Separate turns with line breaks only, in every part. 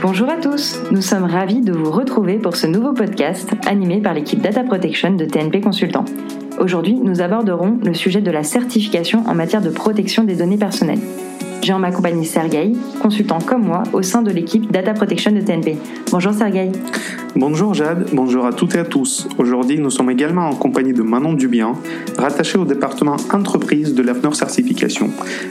Bonjour à tous, nous sommes ravis de vous retrouver pour ce nouveau podcast animé par l'équipe Data Protection de TNP Consultant. Aujourd'hui, nous aborderons le sujet de la certification en matière de protection des données personnelles. J'ai en ma compagnie Sergei, consultant comme moi au sein de l'équipe Data Protection de TNP. Bonjour Sergei.
Bonjour Jade, bonjour à toutes et à tous. Aujourd'hui, nous sommes également en compagnie de Manon Dubien, rattachée au département entreprise de l'AFNOR Certification.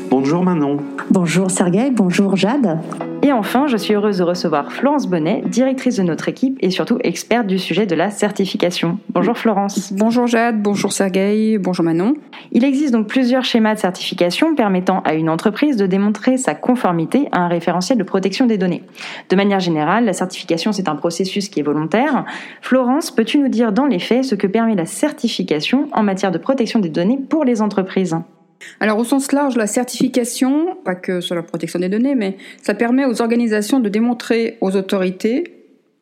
Bonjour Manon.
Bonjour Sergei, bonjour Jade.
Et enfin, je suis heureuse de recevoir Florence Bonnet, directrice de notre équipe et surtout experte du sujet de la certification. Bonjour Florence.
Bonjour Jade, bonjour Sergei, bonjour Manon.
Il existe donc plusieurs schémas de certification permettant à une entreprise de démontrer sa conformité à un référentiel de protection des données. De manière générale, la certification, c'est un processus qui est volontaire. Florence, peux-tu nous dire dans les faits ce que permet la certification en matière de protection des données pour les entreprises?
Alors au sens large, la certification, pas que sur la protection des données, mais ça permet aux organisations de démontrer aux autorités,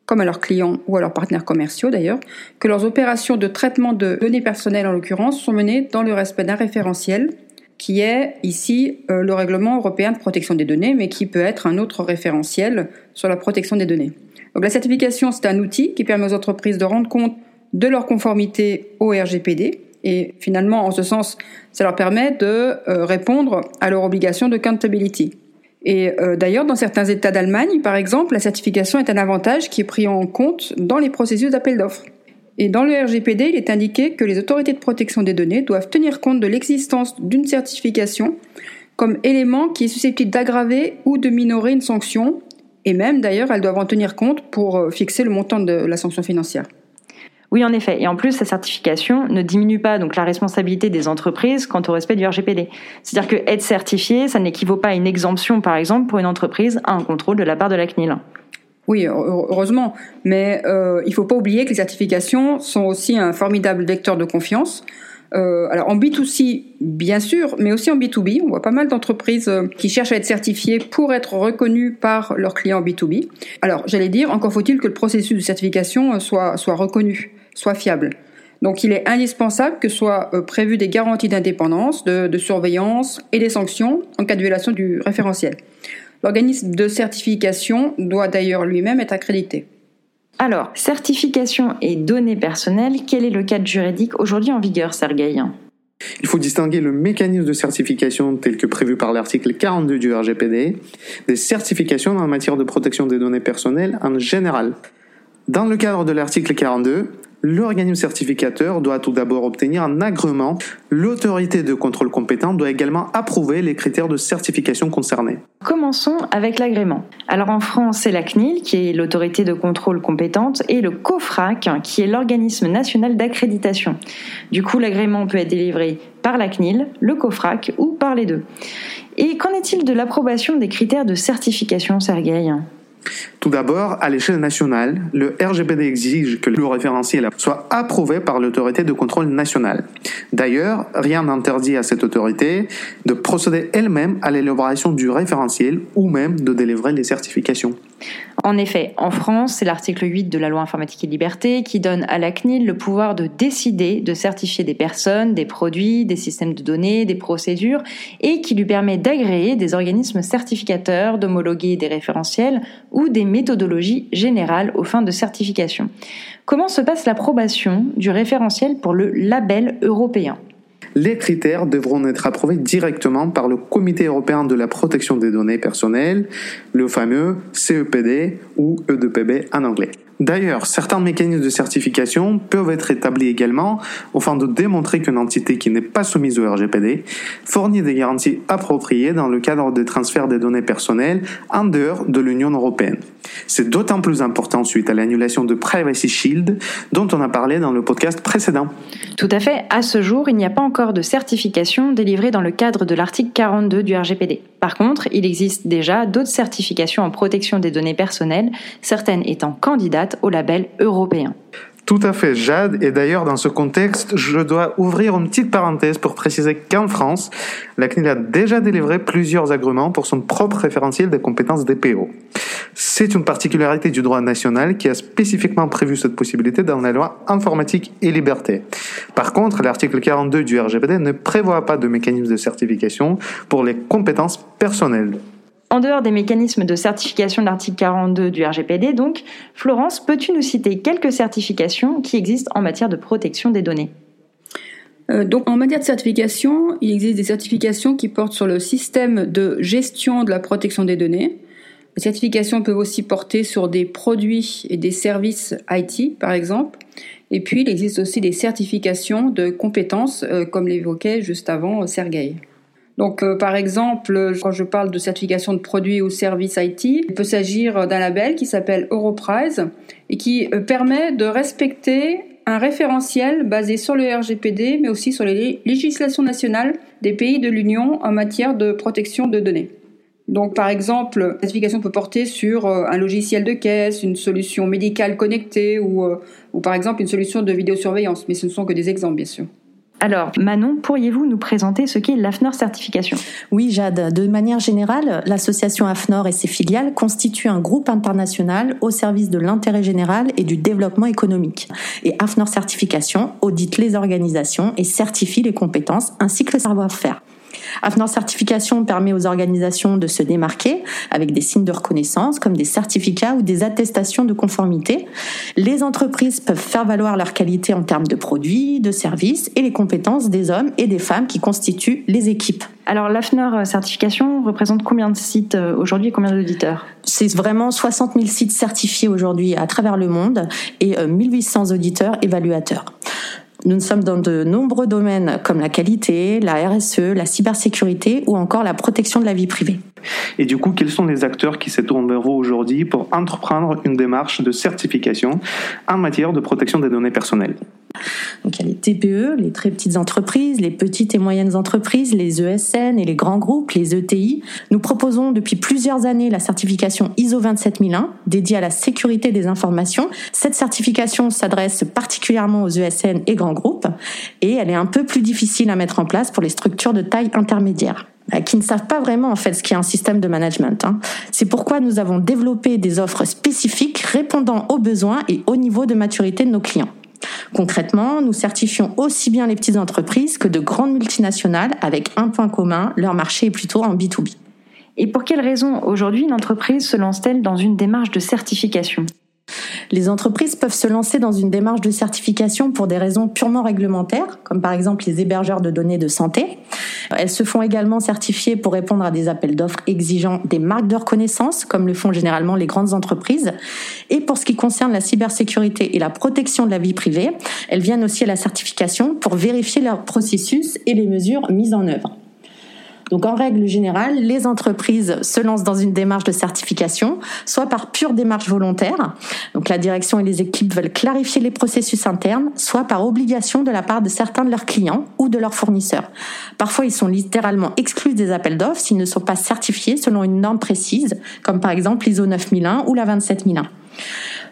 comme à leurs clients ou à leurs partenaires commerciaux d'ailleurs, que leurs opérations de traitement de données personnelles en l'occurrence sont menées dans le respect d'un référentiel qui est ici euh, le règlement européen de protection des données, mais qui peut être un autre référentiel sur la protection des données. Donc la certification, c'est un outil qui permet aux entreprises de rendre compte de leur conformité au RGPD, et finalement, en ce sens, ça leur permet de euh, répondre à leur obligation de accountability. Et euh, d'ailleurs, dans certains États d'Allemagne, par exemple, la certification est un avantage qui est pris en compte dans les processus d'appel d'offres. Et dans le RGPD, il est indiqué que les autorités de protection des données doivent tenir compte de l'existence d'une certification comme élément qui est susceptible d'aggraver ou de minorer une sanction, et même d'ailleurs, elles doivent en tenir compte pour euh, fixer le montant de la sanction financière.
Oui, en effet. Et en plus, sa certification ne diminue pas donc la responsabilité des entreprises quant au respect du RGPD. C'est-à-dire que être certifié, ça n'équivaut pas à une exemption, par exemple, pour une entreprise à un contrôle de la part de la CNIL.
Oui, heureusement. Mais il ne faut pas oublier que les certifications sont aussi un formidable vecteur de confiance. Alors en B2C, bien sûr, mais aussi en B2B. On voit pas mal d'entreprises qui cherchent à être certifiées pour être reconnues par leurs clients B2B. Alors j'allais dire, encore faut-il que le processus de certification soit reconnu soit fiable. Donc il est indispensable que soient euh, prévues des garanties d'indépendance, de, surveillance et des sanctions en cas de violation du référentiel. L'organisme de certification doit d'ailleurs lui-même être accrédité.
Alors, certification et données personnelles, quel est le cadre juridique aujourd'hui en vigueur, Sergei
il faut distinguer le mécanisme de certification tel que prévu par l'article 42 du RGPD des certifications en matière de protection des données personnelles en général. Dans le cadre de l'article 42, L'organisme certificateur doit tout d'abord obtenir un agrément. L'autorité de contrôle compétente doit également approuver les critères de certification concernés.
Commençons avec l'agrément. Alors en France, c'est la CNIL qui est l'autorité de contrôle compétente et le COFRAC qui est l'organisme national d'accréditation. Du coup, l'agrément peut être délivré par la CNIL, le COFRAC ou par les deux. Et qu'en est-il de l'approbation des critères de certification, Sergueï?
Tout d'abord, à l'échelle nationale, le RGPD exige que le référentiel soit approuvé par l'autorité de contrôle nationale. D'ailleurs, rien n'interdit à cette autorité de procéder elle-même à l'élaboration du référentiel ou même de délivrer les certifications.
En effet, en France, c'est l'article 8 de la loi informatique et liberté qui donne à la CNIL le pouvoir de décider de certifier des personnes, des produits, des systèmes de données, des procédures et qui lui permet d'agréer des organismes certificateurs, d'homologuer des référentiels ou des méthodologies générales aux fins de certification. Comment se passe l'approbation du référentiel pour le label européen?
Les critères devront être approuvés directement par le Comité européen de la protection des données personnelles, le fameux CEPD ou EDPB en anglais. D'ailleurs, certains mécanismes de certification peuvent être établis également afin de démontrer qu'une entité qui n'est pas soumise au RGPD fournit des garanties appropriées dans le cadre des transferts des données personnelles en dehors de l'Union européenne. C'est d'autant plus important suite à l'annulation de Privacy Shield dont on a parlé dans le podcast précédent.
Tout à fait. À ce jour, il n'y a pas encore de certification délivrée dans le cadre de l'article 42 du RGPD. Par contre, il existe déjà d'autres certifications en protection des données personnelles, certaines étant candidates au label européen.
Tout à fait, Jade. Et d'ailleurs, dans ce contexte, je dois ouvrir une petite parenthèse pour préciser qu'en France, la CNIL a déjà délivré plusieurs agréments pour son propre référentiel des compétences DPO. C'est une particularité du droit national qui a spécifiquement prévu cette possibilité dans la loi informatique et liberté. Par contre, l'article 42 du RGPD ne prévoit pas de mécanisme de certification pour les compétences personnelles.
En dehors des mécanismes de certification de l'article 42 du RGPD, donc, Florence, peux-tu nous citer quelques certifications qui existent en matière de protection des données?
Euh, donc en matière de certification, il existe des certifications qui portent sur le système de gestion de la protection des données. Les certifications peuvent aussi porter sur des produits et des services IT, par exemple. Et puis, il existe aussi des certifications de compétences, euh, comme l'évoquait juste avant euh, Sergei. Donc, euh, par exemple, quand je parle de certification de produits ou services IT, il peut s'agir d'un label qui s'appelle Europrize et qui permet de respecter un référentiel basé sur le RGPD, mais aussi sur les législations nationales des pays de l'Union en matière de protection de données. Donc, par exemple, la certification peut porter sur euh, un logiciel de caisse, une solution médicale connectée ou, euh, ou par exemple une solution de vidéosurveillance, mais ce ne sont que des exemples, bien sûr.
Alors, Manon, pourriez-vous nous présenter ce qu'est l'AFNOR certification?
Oui, Jade. De manière générale, l'association AFNOR et ses filiales constituent un groupe international au service de l'intérêt général et du développement économique. Et AFNOR certification audite les organisations et certifie les compétences ainsi que le savoir-faire. Avenant Certification permet aux organisations de se démarquer avec des signes de reconnaissance comme des certificats ou des attestations de conformité. Les entreprises peuvent faire valoir leur qualité en termes de produits, de services et les compétences des hommes et des femmes qui constituent les équipes.
Alors l'AFNOR certification représente combien de sites euh, aujourd'hui et combien d'auditeurs?
C'est vraiment 60 000 sites certifiés aujourd'hui à travers le monde et 1800 euh, auditeurs évaluateurs. Nous sommes dans de nombreux domaines comme la qualité, la RSE, la cybersécurité ou encore la protection de la vie privée.
Et du coup, quels sont les acteurs qui se tournent vers vous aujourd'hui pour entreprendre une démarche de certification en matière de protection des données personnelles?
Donc il y a les TPE, les très petites entreprises, les petites et moyennes entreprises, les ESN et les grands groupes, les ETI. Nous proposons depuis plusieurs années la certification ISO 27001 dédiée à la sécurité des informations. Cette certification s'adresse particulièrement aux ESN et grands groupes et elle est un peu plus difficile à mettre en place pour les structures de taille intermédiaire bah, qui ne savent pas vraiment en fait ce qu'est un système de management. Hein. C'est pourquoi nous avons développé des offres spécifiques répondant aux besoins et au niveau de maturité de nos clients. Concrètement, nous certifions aussi bien les petites entreprises que de grandes multinationales avec un point commun, leur marché est plutôt en B2B.
Et pour quelles raisons aujourd'hui une entreprise se lance-t-elle dans une démarche de certification?
Les entreprises peuvent se lancer dans une démarche de certification pour des raisons purement réglementaires, comme par exemple les hébergeurs de données de santé. Elles se font également certifier pour répondre à des appels d'offres exigeant des marques de reconnaissance, comme le font généralement les grandes entreprises. Et pour ce qui concerne la cybersécurité et la protection de la vie privée, elles viennent aussi à la certification pour vérifier leur processus et les mesures mises en œuvre. Donc en règle générale, les entreprises se lancent dans une démarche de certification, soit par pure démarche volontaire, donc la direction et les équipes veulent clarifier les processus internes, soit par obligation de la part de certains de leurs clients ou de leurs fournisseurs. Parfois, ils sont littéralement exclus des appels d'offres s'ils ne sont pas certifiés selon une norme précise, comme par exemple l'ISO 9001 ou la 27001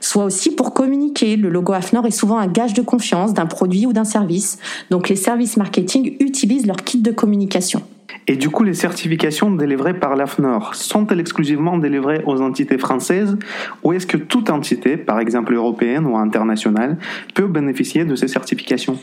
soit aussi pour communiquer. Le logo AFNOR est souvent un gage de confiance d'un produit ou d'un service. Donc les services marketing utilisent leur kit de communication.
Et du coup, les certifications délivrées par l'AFNOR sont-elles exclusivement délivrées aux entités françaises ou est-ce que toute entité, par exemple européenne ou internationale, peut bénéficier de ces certifications?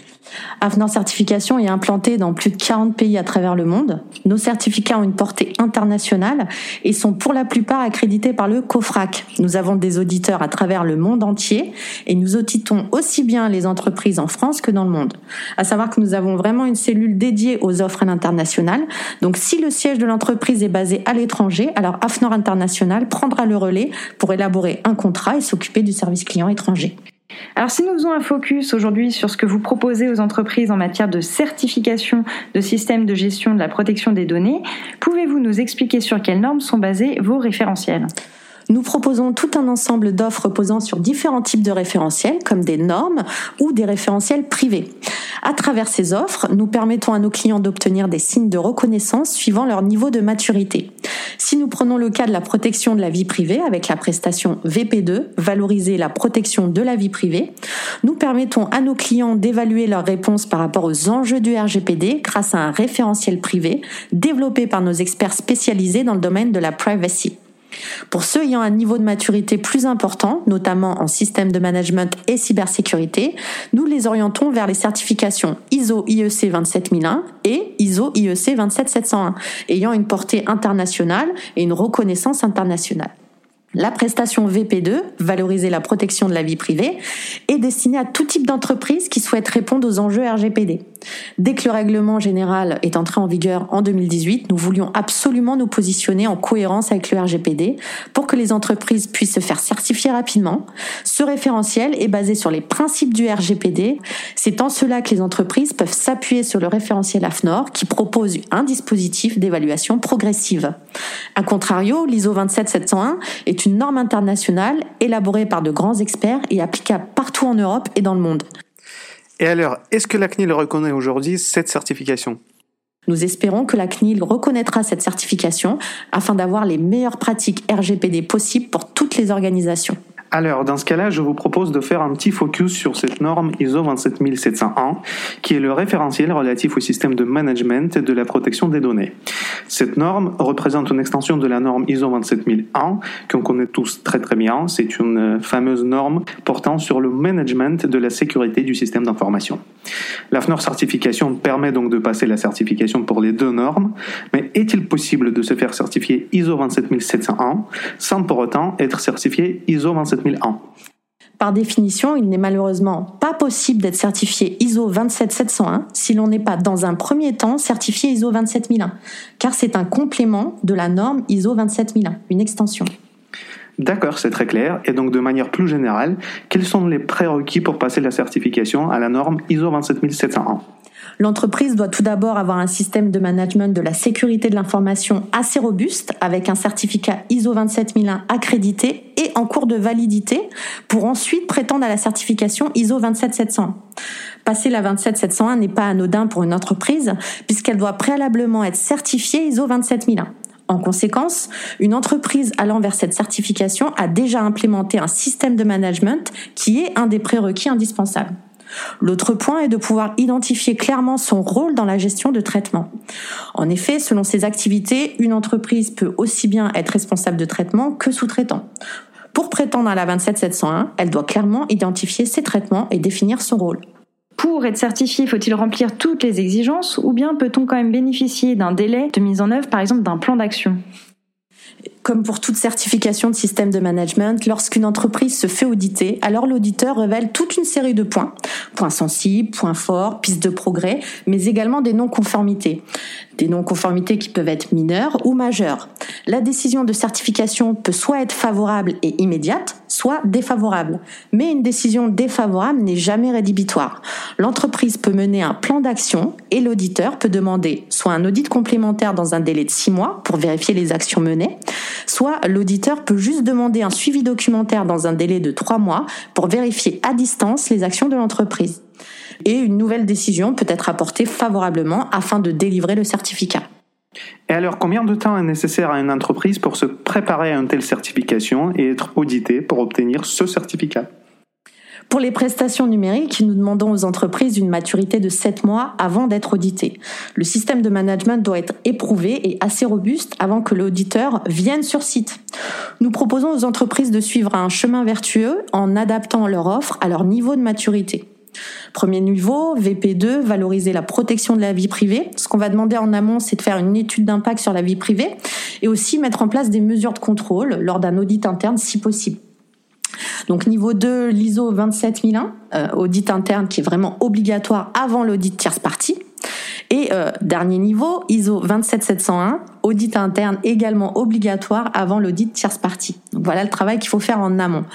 AFNOR Certification est implanté dans plus de 40 pays à travers le monde. Nos certificats ont une portée internationale et sont pour la plupart accrédités par le COFRAC. Nous avons des auditeurs à travers le monde entier et nous auditons aussi bien les entreprises en France que dans le monde. À savoir que nous avons vraiment une cellule dédiée aux offres à l'international donc si le siège de l'entreprise est basé à l'étranger, alors AFNOR International prendra le relais pour élaborer un contrat et s'occuper du service client étranger.
Alors si nous faisons un focus aujourd'hui sur ce que vous proposez aux entreprises en matière de certification de systèmes de gestion de la protection des données, pouvez-vous nous expliquer sur quelles normes sont basés vos référentiels?
Nous proposons tout un ensemble d'offres reposant sur différents types de référentiels, comme des normes ou des référentiels privés. À travers ces offres, nous permettons à nos clients d'obtenir des signes de reconnaissance suivant leur niveau de maturité. Si nous prenons le cas de la protection de la vie privée avec la prestation VP2, valoriser la protection de la vie privée, nous permettons à nos clients d'évaluer leur réponse par rapport aux enjeux du RGPD grâce à un référentiel privé développé par nos experts spécialisés dans le domaine de la privacy. Pour ceux ayant un niveau de maturité plus important, notamment en système de management et cybersécurité, nous les orientons vers les certifications ISO IEC 27001 et ISO IEC 27701, ayant une portée internationale et une reconnaissance internationale. La prestation VP2, valoriser la protection de la vie privée, est destinée à tout type d'entreprise qui souhaite répondre aux enjeux RGPD. Dès que le règlement général est entré en vigueur en 2018, nous voulions absolument nous positionner en cohérence avec le RGPD pour que les entreprises puissent se faire certifier rapidement. Ce référentiel est basé sur les principes du RGPD. C'est en cela que les entreprises peuvent s'appuyer sur le référentiel AFNOR qui propose un dispositif d'évaluation progressive. A contrario, l'ISO 27701 est une norme internationale élaborée par de grands experts et applicable partout en Europe et dans le monde.
Et alors, est-ce que la CNIL reconnaît aujourd'hui cette certification?
Nous espérons que la CNIL reconnaîtra cette certification afin d'avoir les meilleures pratiques RGPD possibles pour toutes les organisations.
Alors, dans ce cas-là, je vous propose de faire un petit focus sur cette norme ISO 27701, qui est le référentiel relatif au système de management de la protection des données. Cette norme représente une extension de la norme ISO 27001, qu'on connaît tous très très bien. C'est une fameuse norme portant sur le management de la sécurité du système d'information. L'AFNOR certification permet donc de passer la certification pour les deux normes, mais est-il possible de se faire certifier ISO 27701 sans pour autant être certifié ISO 27001
par définition, il n'est malheureusement pas possible d'être certifié ISO 27701 si l'on n'est pas dans un premier temps certifié ISO 27001, car c'est un complément de la norme ISO 27001, une extension.
D'accord, c'est très clair. Et donc de manière plus générale, quels sont les prérequis pour passer la certification à la norme ISO 27701
L'entreprise doit tout d'abord avoir un système de management de la sécurité de l'information assez robuste, avec un certificat ISO 27001 accrédité et en cours de validité, pour ensuite prétendre à la certification ISO 27701. Passer la 27701 n'est pas anodin pour une entreprise, puisqu'elle doit préalablement être certifiée ISO 27001. En conséquence, une entreprise allant vers cette certification a déjà implémenté un système de management qui est un des prérequis indispensables. L'autre point est de pouvoir identifier clairement son rôle dans la gestion de traitement. En effet, selon ses activités, une entreprise peut aussi bien être responsable de traitement que sous-traitant. Pour prétendre à la 27701, elle doit clairement identifier ses traitements et définir son rôle.
Pour être certifié, faut-il remplir toutes les exigences ou bien peut-on quand même bénéficier d'un délai de mise en œuvre, par exemple d'un plan d'action?
Comme pour toute certification de système de management, lorsqu'une entreprise se fait auditer, alors l'auditeur révèle toute une série de points. Points sensibles, points forts, pistes de progrès, mais également des non-conformités. Des non-conformités qui peuvent être mineures ou majeures. La décision de certification peut soit être favorable et immédiate, soit défavorable. Mais une décision défavorable n'est jamais rédhibitoire. L'entreprise peut mener un plan d'action et l'auditeur peut demander soit un audit complémentaire dans un délai de six mois pour vérifier les actions menées, soit l'auditeur peut juste demander un suivi documentaire dans un délai de trois mois pour vérifier à distance les actions de l'entreprise. Et une nouvelle décision peut être apportée favorablement afin de délivrer le certificat.
Et alors, combien de temps est nécessaire à une entreprise pour se préparer à une telle certification et être auditée pour obtenir ce certificat?
Pour les prestations numériques, nous demandons aux entreprises une maturité de 7 mois avant d'être audité. Le système de management doit être éprouvé et assez robuste avant que l'auditeur vienne sur site. Nous proposons aux entreprises de suivre un chemin vertueux en adaptant leur offre à leur niveau de maturité. Premier niveau, VP2, valoriser la protection de la vie privée. Ce qu'on va demander en amont, c'est de faire une étude d'impact sur la vie privée et aussi mettre en place des mesures de contrôle lors d'un audit interne si possible. Donc niveau 2, l'ISO 27001, euh, audit interne qui est vraiment obligatoire avant l'audit tierce partie. Et euh, dernier niveau, ISO 27701, audit interne également obligatoire avant l'audit tierce partie. Voilà le travail qu'il faut faire en amont.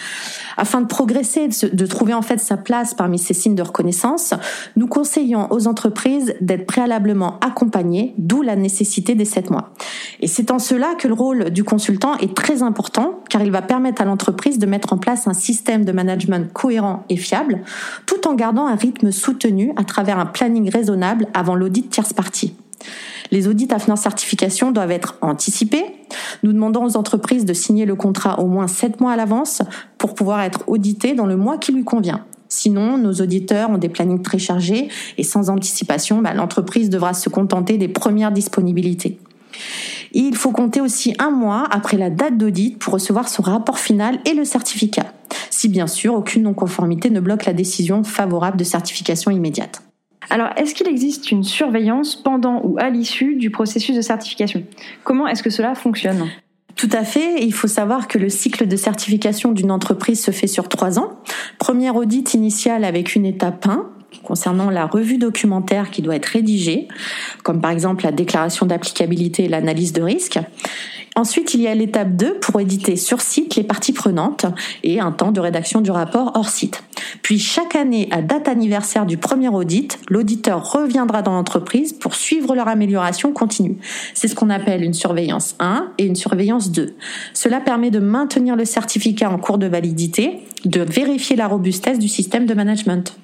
Afin de progresser, de, trouver en fait sa place parmi ces signes de reconnaissance, nous conseillons aux entreprises d'être préalablement accompagnées, d'où la nécessité des sept mois. Et c'est en cela que le rôle du consultant est très important, car il va permettre à l'entreprise de mettre en place un système de management cohérent et fiable, tout en gardant un rythme soutenu à travers un planning raisonnable avant l'audit tierce partie. Les audits AFNOR certification doivent être anticipés. Nous demandons aux entreprises de signer le contrat au moins 7 mois à l'avance pour pouvoir être audités dans le mois qui lui convient. Sinon, nos auditeurs ont des plannings très chargés et sans anticipation, bah, l'entreprise devra se contenter des premières disponibilités. Il faut compter aussi un mois après la date d'audit pour recevoir son rapport final et le certificat, si bien sûr aucune non-conformité ne bloque la décision favorable de certification immédiate.
Alors, est-ce qu'il existe une surveillance pendant ou à l'issue du processus de certification? Comment est-ce que cela fonctionne?
Tout à fait. Il faut savoir que le cycle de certification d'une entreprise se fait sur trois ans. Premier audit initial avec une étape 1 concernant la revue documentaire qui doit être rédigée, comme par exemple la déclaration d'applicabilité et l'analyse de risque. Ensuite, il y a l'étape 2 pour éditer sur site les parties prenantes et un temps de rédaction du rapport hors site. Puis chaque année, à date anniversaire du premier audit, l'auditeur reviendra dans l'entreprise pour suivre leur amélioration continue. C'est ce qu'on appelle une surveillance 1 et une surveillance 2. Cela permet de maintenir le certificat en cours de validité, de vérifier la robustesse du système de management.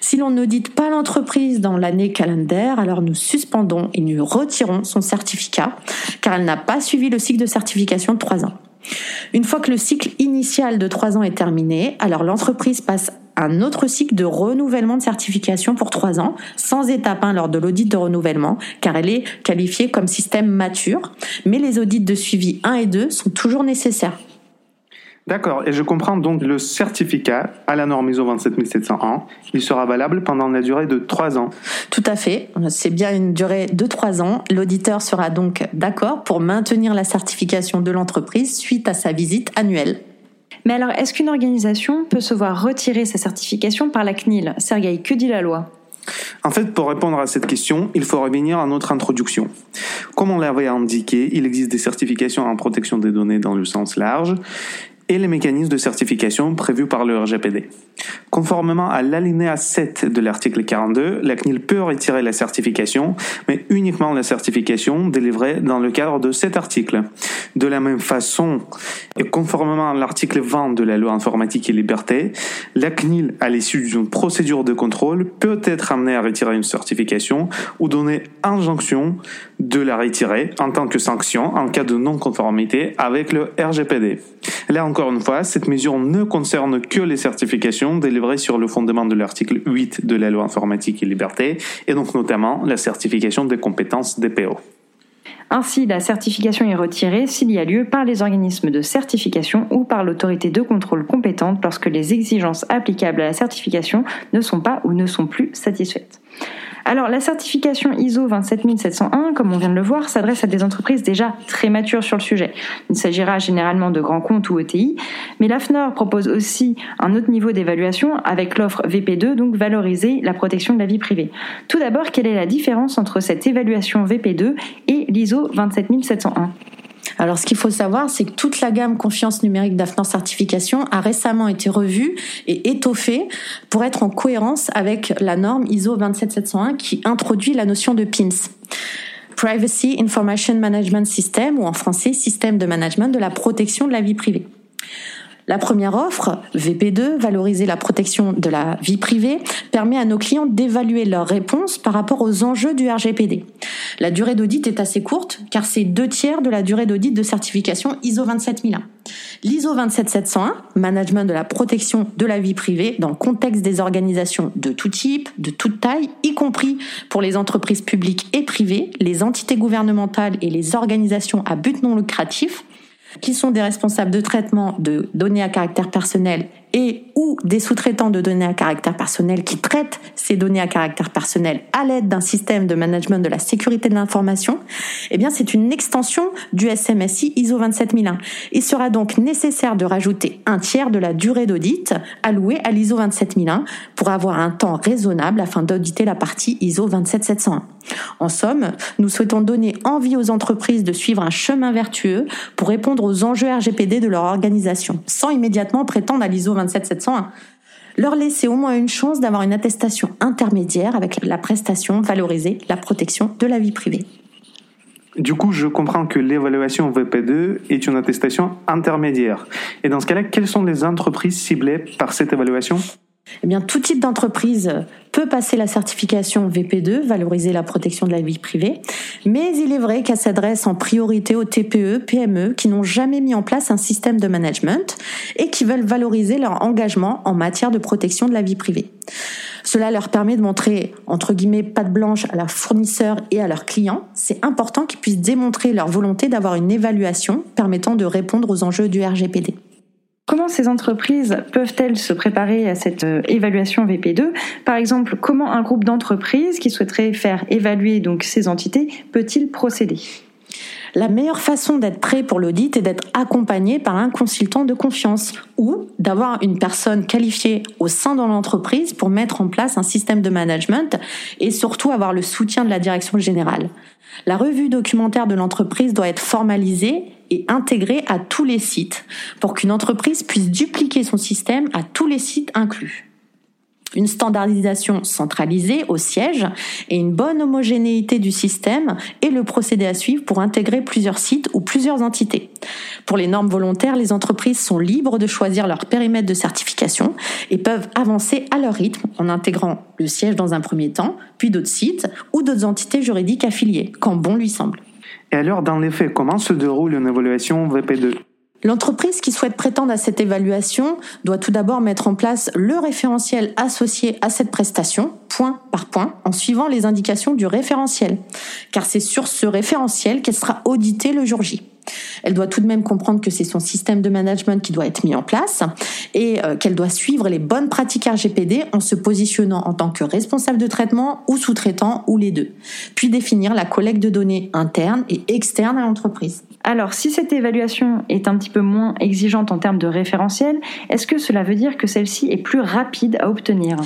Si l'on n'audite pas l'entreprise dans l'année calendaire, alors nous suspendons et nous retirons son certificat car elle n'a pas suivi le cycle de certification de trois ans. Une fois que le cycle initial de trois ans est terminé, alors l'entreprise passe un autre cycle de renouvellement de certification pour trois ans, sans étape 1 lors de l'audit de renouvellement, car elle est qualifiée comme système mature, mais les audits de suivi 1 et 2 sont toujours nécessaires.
D'accord, et je comprends donc le certificat à la norme ISO 27701, il sera valable pendant la durée de 3 ans.
Tout à fait, c'est bien une durée de 3 ans. L'auditeur sera donc d'accord pour maintenir la certification de l'entreprise suite à sa visite annuelle.
Mais alors, est-ce qu'une organisation peut se voir retirer sa certification par la CNIL? Sergei, que dit la loi?
En fait, pour répondre à cette question, il faut revenir à notre introduction. Comme on l'avait indiqué, il existe des certifications en protection des données dans le sens large et les mécanismes de certification prévus par le RGPD. Conformément à l'alinéa 7 de l'article 42, la CNIL peut retirer la certification, mais uniquement la certification délivrée dans le cadre de cet article. De la même façon, et conformément à l'article 20 de la loi informatique et liberté, la CNIL, à l'issue d'une procédure de contrôle, peut être amenée à retirer une certification ou donner injonction de la retirer en tant que sanction en cas de non-conformité avec le RGPD. Là encore une fois, cette mesure ne concerne que les certifications délivrées sur le fondement de l'article 8 de la loi informatique et liberté, et donc notamment la certification des compétences DPO.
Ainsi, la certification est retirée s'il y a lieu par les organismes de certification ou par l'autorité de contrôle compétente lorsque les exigences applicables à la certification ne sont pas ou ne sont plus satisfaites. Alors, la certification ISO 27701, comme on vient de le voir, s'adresse à des entreprises déjà très matures sur le sujet. Il s'agira généralement de grands comptes ou ETI, mais l'AFNOR propose aussi un autre niveau d'évaluation avec l'offre VP2, donc valoriser la protection de la vie privée. Tout d'abord, quelle est la différence entre cette évaluation VP2 et l'ISO 27701
alors, ce qu'il faut savoir, c'est que toute la gamme confiance numérique d'Afnan Certification a récemment été revue et étoffée pour être en cohérence avec la norme ISO 27701 qui introduit la notion de PINS. Privacy Information Management System, ou en français, système de management de la protection de la vie privée. La première offre, VP2, valoriser la protection de la vie privée, permet à nos clients d'évaluer leurs réponses par rapport aux enjeux du RGPD. La durée d'audit est assez courte car c'est deux tiers de la durée d'audit de certification ISO 27001. L'ISO 27701, management de la protection de la vie privée dans le contexte des organisations de tout type, de toute taille, y compris pour les entreprises publiques et privées, les entités gouvernementales et les organisations à but non lucratif, qui sont des responsables de traitement de données à caractère personnel et ou des sous-traitants de données à caractère personnel qui traitent ces données à caractère personnel à l'aide d'un système de management de la sécurité de l'information, eh bien c'est une extension du SMSI ISO 27001. Il sera donc nécessaire de rajouter un tiers de la durée d'audit allouée à l'ISO 27001 pour avoir un temps raisonnable afin d'auditer la partie ISO 27701. En somme, nous souhaitons donner envie aux entreprises de suivre un chemin vertueux pour répondre aux enjeux RGPD de leur organisation, sans immédiatement prétendre à l'ISO 27701 leur laisser au moins une chance d'avoir une attestation intermédiaire avec la prestation valorisée, la protection de la vie privée.
Du coup, je comprends que l'évaluation VP2 est une attestation intermédiaire. Et dans ce cas-là, quelles sont les entreprises ciblées par cette évaluation?
Eh bien, tout type d'entreprise peut passer la certification VP2, valoriser la protection de la vie privée, mais il est vrai qu'elle s'adresse en priorité aux TPE, PME qui n'ont jamais mis en place un système de management et qui veulent valoriser leur engagement en matière de protection de la vie privée. Cela leur permet de montrer, entre guillemets, patte blanche à leurs fournisseurs et à leurs clients. C'est important qu'ils puissent démontrer leur volonté d'avoir une évaluation permettant de répondre aux enjeux du RGPD.
Comment ces entreprises peuvent-elles se préparer à cette euh, évaluation VP2 Par exemple, comment un groupe d'entreprises qui souhaiterait faire évaluer donc ces entités peut-il procéder?
La meilleure façon d'être prêt pour l'audit est d'être accompagné par un consultant de confiance ou d'avoir une personne qualifiée au sein de l'entreprise pour mettre en place un système de management et surtout avoir le soutien de la direction générale. La revue documentaire de l'entreprise doit être formalisée et intégrée à tous les sites pour qu'une entreprise puisse dupliquer son système à tous les sites inclus une standardisation centralisée au siège et une bonne homogénéité du système et le procédé à suivre pour intégrer plusieurs sites ou plusieurs entités. Pour les normes volontaires, les entreprises sont libres de choisir leur périmètre de certification et peuvent avancer à leur rythme en intégrant le siège dans un premier temps, puis d'autres sites ou d'autres entités juridiques affiliées, quand bon lui semble.
Et alors, dans les faits, comment se déroule une évaluation VP2
L'entreprise qui souhaite prétendre à cette évaluation doit tout d'abord mettre en place le référentiel associé à cette prestation, point par point, en suivant les indications du référentiel. Car c'est sur ce référentiel qu'elle sera auditée le jour J. Elle doit tout de même comprendre que c'est son système de management qui doit être mis en place et euh, qu'elle doit suivre les bonnes pratiques RGPD en se positionnant en tant que responsable de traitement ou sous-traitant ou les deux. Puis définir la collecte de données internes et externes à l'entreprise.
Alors, si cette évaluation est un petit peu moins exigeante en termes de référentiel, est-ce que cela veut dire que celle-ci est plus rapide à obtenir?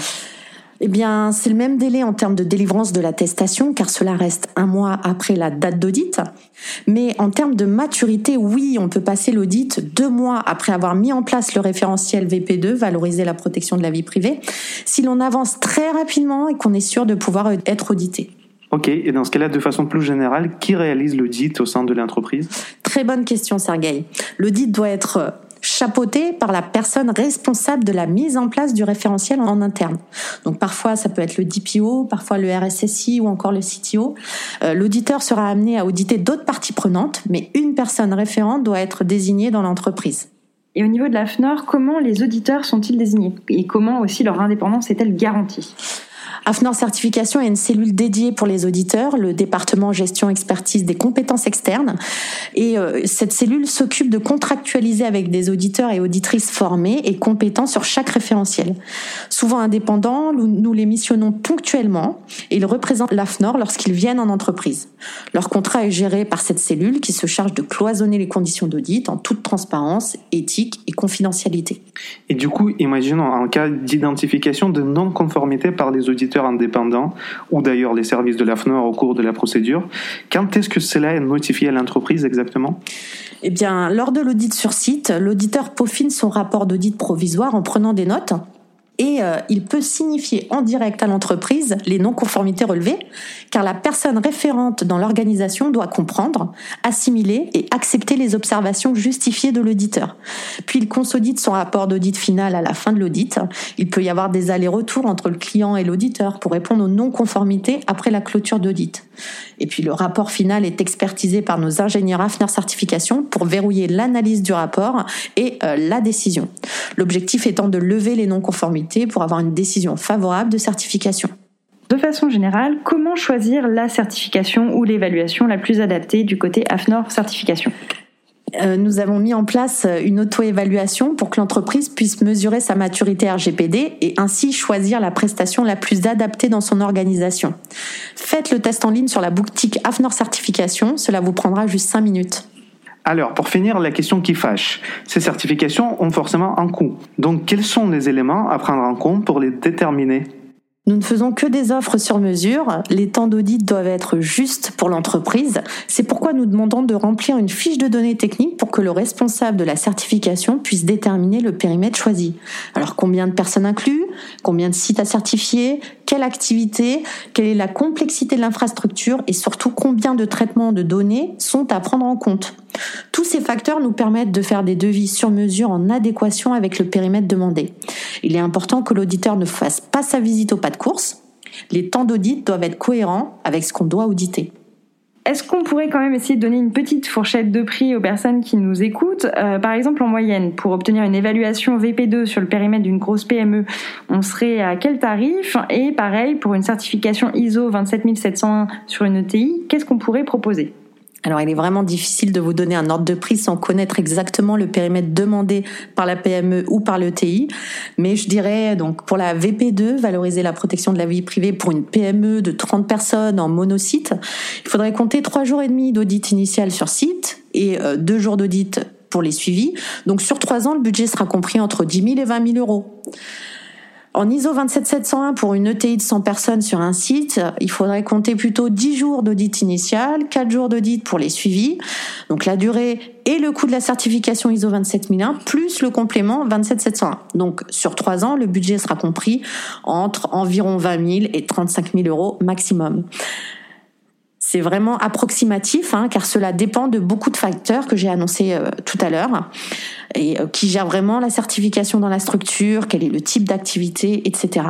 Eh bien, c'est le même délai en termes de délivrance de l'attestation, car cela reste un mois après la date d'audit. Mais en termes de maturité, oui, on peut passer l'audit deux mois après avoir mis en place le référentiel VP2, valoriser la protection de la vie privée, si l'on avance très rapidement et qu'on est sûr de pouvoir être audité.
Ok, et dans ce cas-là, de façon plus générale, qui réalise l'audit au sein de l'entreprise?
Très bonne question, Sergei. L'audit doit être chapeauté par la personne responsable de la mise en place du référentiel en interne. Donc parfois ça peut être le DPO, parfois le RSSI ou encore le CTO. Euh, l'auditeur sera amené à auditer d'autres parties prenantes, mais une personne référente doit être désignée dans l'entreprise.
Et au niveau de l'AFNOR, comment les auditeurs sont-ils désignés? Et comment aussi leur indépendance est-elle garantie?
AFNOR Certification est une cellule dédiée pour les auditeurs, le département gestion expertise des compétences externes. Et euh, cette cellule s'occupe de contractualiser avec des auditeurs et auditrices formés et compétents sur chaque référentiel. Souvent indépendants, nous les missionnons ponctuellement et ils représentent l'AFNOR lorsqu'ils viennent en entreprise. Leur contrat est géré par cette cellule qui se charge de cloisonner les conditions d'audit en toute transparence, éthique et confidentialité.
Et du coup, imaginons un cas d'identification de non-conformité par les auditeurs indépendants ou d'ailleurs les services de l'AFNOR au cours de la procédure. Quand est-ce que cela est notifié à l'entreprise exactement?
Eh bien, lors de l'audit sur site, l'auditeur peaufine son rapport d'audit provisoire en prenant des notes et euh, il peut signifier en direct à l'entreprise les non-conformités relevées, car la personne référente dans l'organisation doit comprendre, assimiler et accepter les observations justifiées de l'auditeur. Puis il consolide son rapport d'audit final à la fin de l'audit. Il peut y avoir des allers-retours entre le client et l'auditeur pour répondre aux non-conformités après la clôture d'audit. Et puis le rapport final est expertisé par nos ingénieurs AFNER Certification pour verrouiller l'analyse du rapport et euh, la décision. L'objectif étant de lever les non-conformités pour avoir une décision favorable de certification.
De façon générale, comment choisir la certification ou l'évaluation la plus adaptée du côté AFNOR certification?
Euh, nous avons mis en place une auto-évaluation pour que l'entreprise puisse mesurer sa maturité RGPD et ainsi choisir la prestation la plus adaptée dans son organisation. Faites le test en ligne sur la boutique AFNOR Certification, cela vous prendra juste 5 minutes.
Alors, pour finir, la question qui fâche. Ces certifications ont forcément un coût. Donc, quels sont les éléments à prendre en compte pour les déterminer?
Nous ne faisons que des offres sur mesure. Les temps d'audit doivent être justes pour l'entreprise. C'est pourquoi nous demandons de remplir une fiche de données techniques pour que le responsable de la certification puisse déterminer le périmètre choisi. Alors combien de personnes inclus Combien de sites à certifier? Quelle activité? Quelle est la complexité de l'infrastructure? Et surtout combien de traitements de données sont à prendre en compte? Tous ces facteurs nous permettent de faire des devis sur mesure en adéquation avec le périmètre demandé. Il est important que l'auditeur ne fasse pas sa visite au pas course. Les temps d'audit doivent être cohérents avec ce qu'on doit auditer.
Est-ce qu'on pourrait quand même essayer de donner une petite fourchette de prix aux personnes qui nous écoutent? Euh, Par exemple, en moyenne, pour obtenir une évaluation VP2 sur le périmètre d'une grosse PME, on serait à quel tarif? Et pareil, pour une certification ISO 27701 sur une ETI, qu'est-ce qu'on pourrait proposer?
Alors, il est vraiment difficile de vous donner un ordre de prix sans connaître exactement le périmètre demandé par la PME ou par l'ETI. Mais je dirais, donc, pour la VP2, valoriser la protection de la vie privée pour une PME de 30 personnes en monosite, il faudrait compter trois jours et demi d'audit initial sur site et euh, deux jours d'audit pour les suivis. Donc, sur trois ans, le budget sera compris entre 10 000 et 20 000 euros. En ISO 27701 pour une ETI de 100 personnes sur un site, il faudrait compter plutôt 10 jours d'audit initial, 4 jours d'audit pour les suivis. Donc la durée et le coût de la certification ISO 27001 plus le complément 27701. Donc sur 3 ans, le budget sera compris entre environ 20 000 et 35 000 euros maximum. C'est vraiment approximatif, hein, car cela dépend de beaucoup de facteurs que j'ai annoncés euh, tout à l'heure, et euh, qui gèrent vraiment la certification dans la structure, quel est le type d'activité, etc.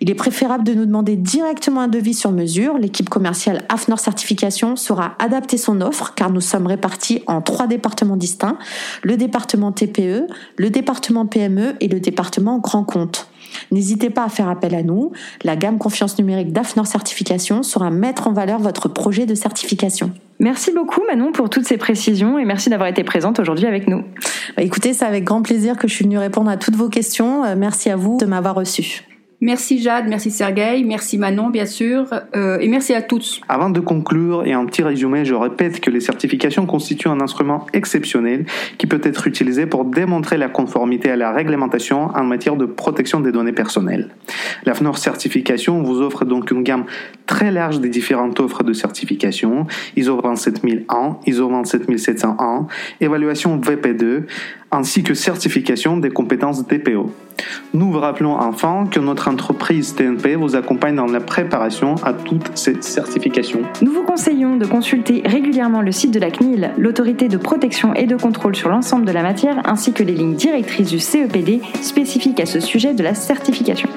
Il est préférable de nous demander directement un devis sur mesure. L'équipe commerciale AFNOR Certification saura adapter son offre, car nous sommes répartis en trois départements distincts le département TPE, le département PME et le département Grand Compte. N'hésitez pas à faire appel à nous. La gamme confiance numérique d'AFNOR Certification saura mettre en valeur votre projet de certification.
Merci beaucoup Manon pour toutes ces précisions et merci d'avoir été présente aujourd'hui avec nous.
Bah, écoutez, c'est avec grand plaisir que je suis venue répondre à toutes vos questions. Euh, merci à vous de m'avoir reçu.
Merci Jade, merci Sergueï, merci Manon bien sûr, euh, et merci à tous.
Avant de conclure et en petit résumé, je répète que les certifications constituent un instrument exceptionnel qui peut être utilisé pour démontrer la conformité à la réglementation en matière de protection des données personnelles. La FNOR Certification vous offre donc une gamme très large des différentes offres de certification, ISO 27001, ISO 27701, évaluation VP2, ainsi que certification des compétences DPO. Nous vous rappelons enfin que notre entreprise TNP vous accompagne dans la préparation à toutes ces certifications.
Nous vous conseillons de consulter régulièrement le site de la CNIL, l'autorité de protection et de contrôle sur l'ensemble de la matière, ainsi que les lignes directrices du CEPD spécifiques à ce sujet de la certification.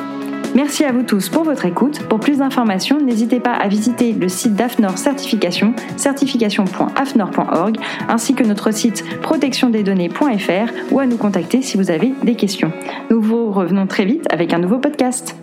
Merci à vous tous pour votre écoute. Pour plus d'informations, n'hésitez pas à visiter le site d'AFNOR Certification, certification.afnor.org, ainsi que notre site protectiondesdonnées.fr ou à nous contacter si vous avez des questions. Nous vous revenons très vite avec un nouveau podcast.